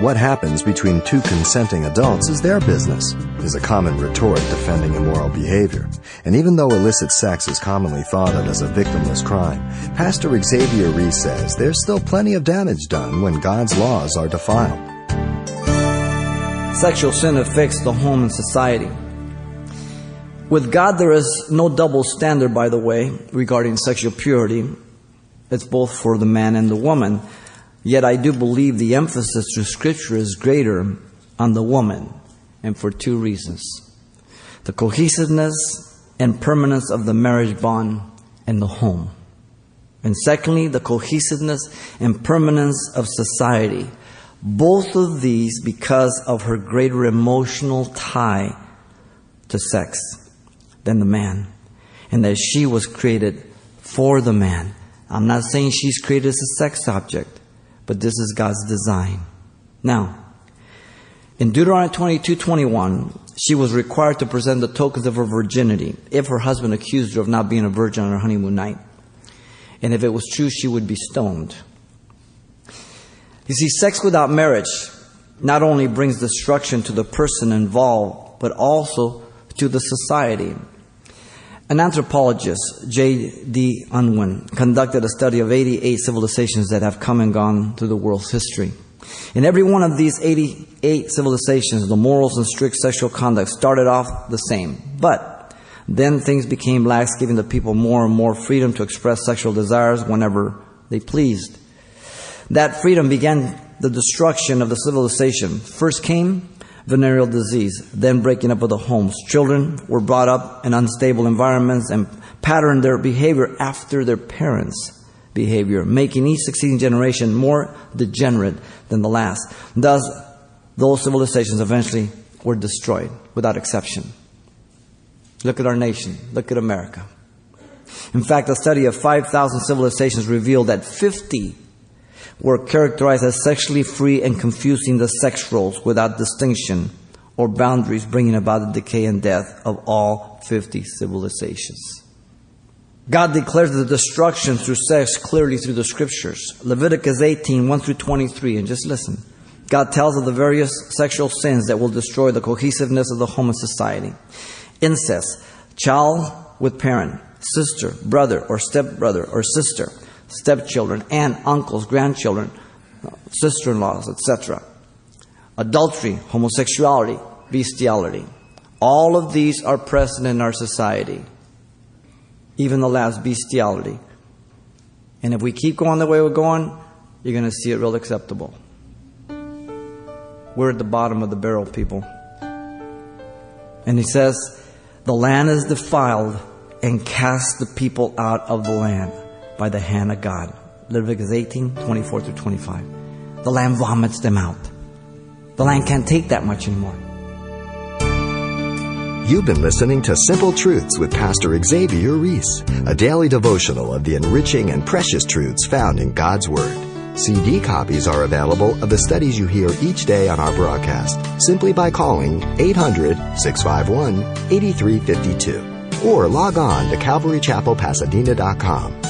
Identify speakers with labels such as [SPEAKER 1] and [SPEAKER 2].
[SPEAKER 1] What happens between two consenting adults is their business, is a common retort defending immoral behavior. And even though illicit sex is commonly thought of as a victimless crime, Pastor Xavier Reese says there's still plenty of damage done when God's laws are defiled.
[SPEAKER 2] Sexual sin affects the home and society. With God, there is no double standard, by the way, regarding sexual purity. It's both for the man and the woman. Yet I do believe the emphasis through Scripture is greater on the woman, and for two reasons the cohesiveness and permanence of the marriage bond and the home. And secondly, the cohesiveness and permanence of society. Both of these because of her greater emotional tie to sex than the man. And that she was created for the man. I'm not saying she's created as a sex object, but this is God's design. Now, in Deuteronomy 22 21, she was required to present the tokens of her virginity if her husband accused her of not being a virgin on her honeymoon night. And if it was true, she would be stoned. You see, sex without marriage not only brings destruction to the person involved, but also to the society. An anthropologist, J.D. Unwin, conducted a study of 88 civilizations that have come and gone through the world's history. In every one of these 88 civilizations, the morals and strict sexual conduct started off the same. But then things became lax, giving the people more and more freedom to express sexual desires whenever they pleased. That freedom began the destruction of the civilization. First came venereal disease, then breaking up of the homes. Children were brought up in unstable environments and patterned their behavior after their parents' behavior, making each succeeding generation more degenerate than the last. Thus, those civilizations eventually were destroyed without exception. Look at our nation. Look at America. In fact, a study of 5,000 civilizations revealed that 50 were characterized as sexually free and confusing the sex roles without distinction or boundaries, bringing about the decay and death of all 50 civilizations. God declares the destruction through sex clearly through the scriptures. Leviticus 18, 1 through 23, and just listen. God tells of the various sexual sins that will destroy the cohesiveness of the home and society. Incest, child with parent, sister, brother, or stepbrother, or sister stepchildren, aunt, uncles, grandchildren, sister in laws, etc. Adultery, homosexuality, bestiality. All of these are present in our society. Even the last, bestiality. And if we keep going the way we're going, you're going to see it real acceptable. We're at the bottom of the barrel, people. And he says, The land is defiled and cast the people out of the land by the hand of God. Leviticus 18, 24 through 25. The land vomits them out. The land can't take that much anymore.
[SPEAKER 1] You've been listening to Simple Truths with Pastor Xavier Reese, a daily devotional of the enriching and precious truths found in God's Word. CD copies are available of the studies you hear each day on our broadcast simply by calling 800 651 8352 or log on to CalvaryChapelPasadena.com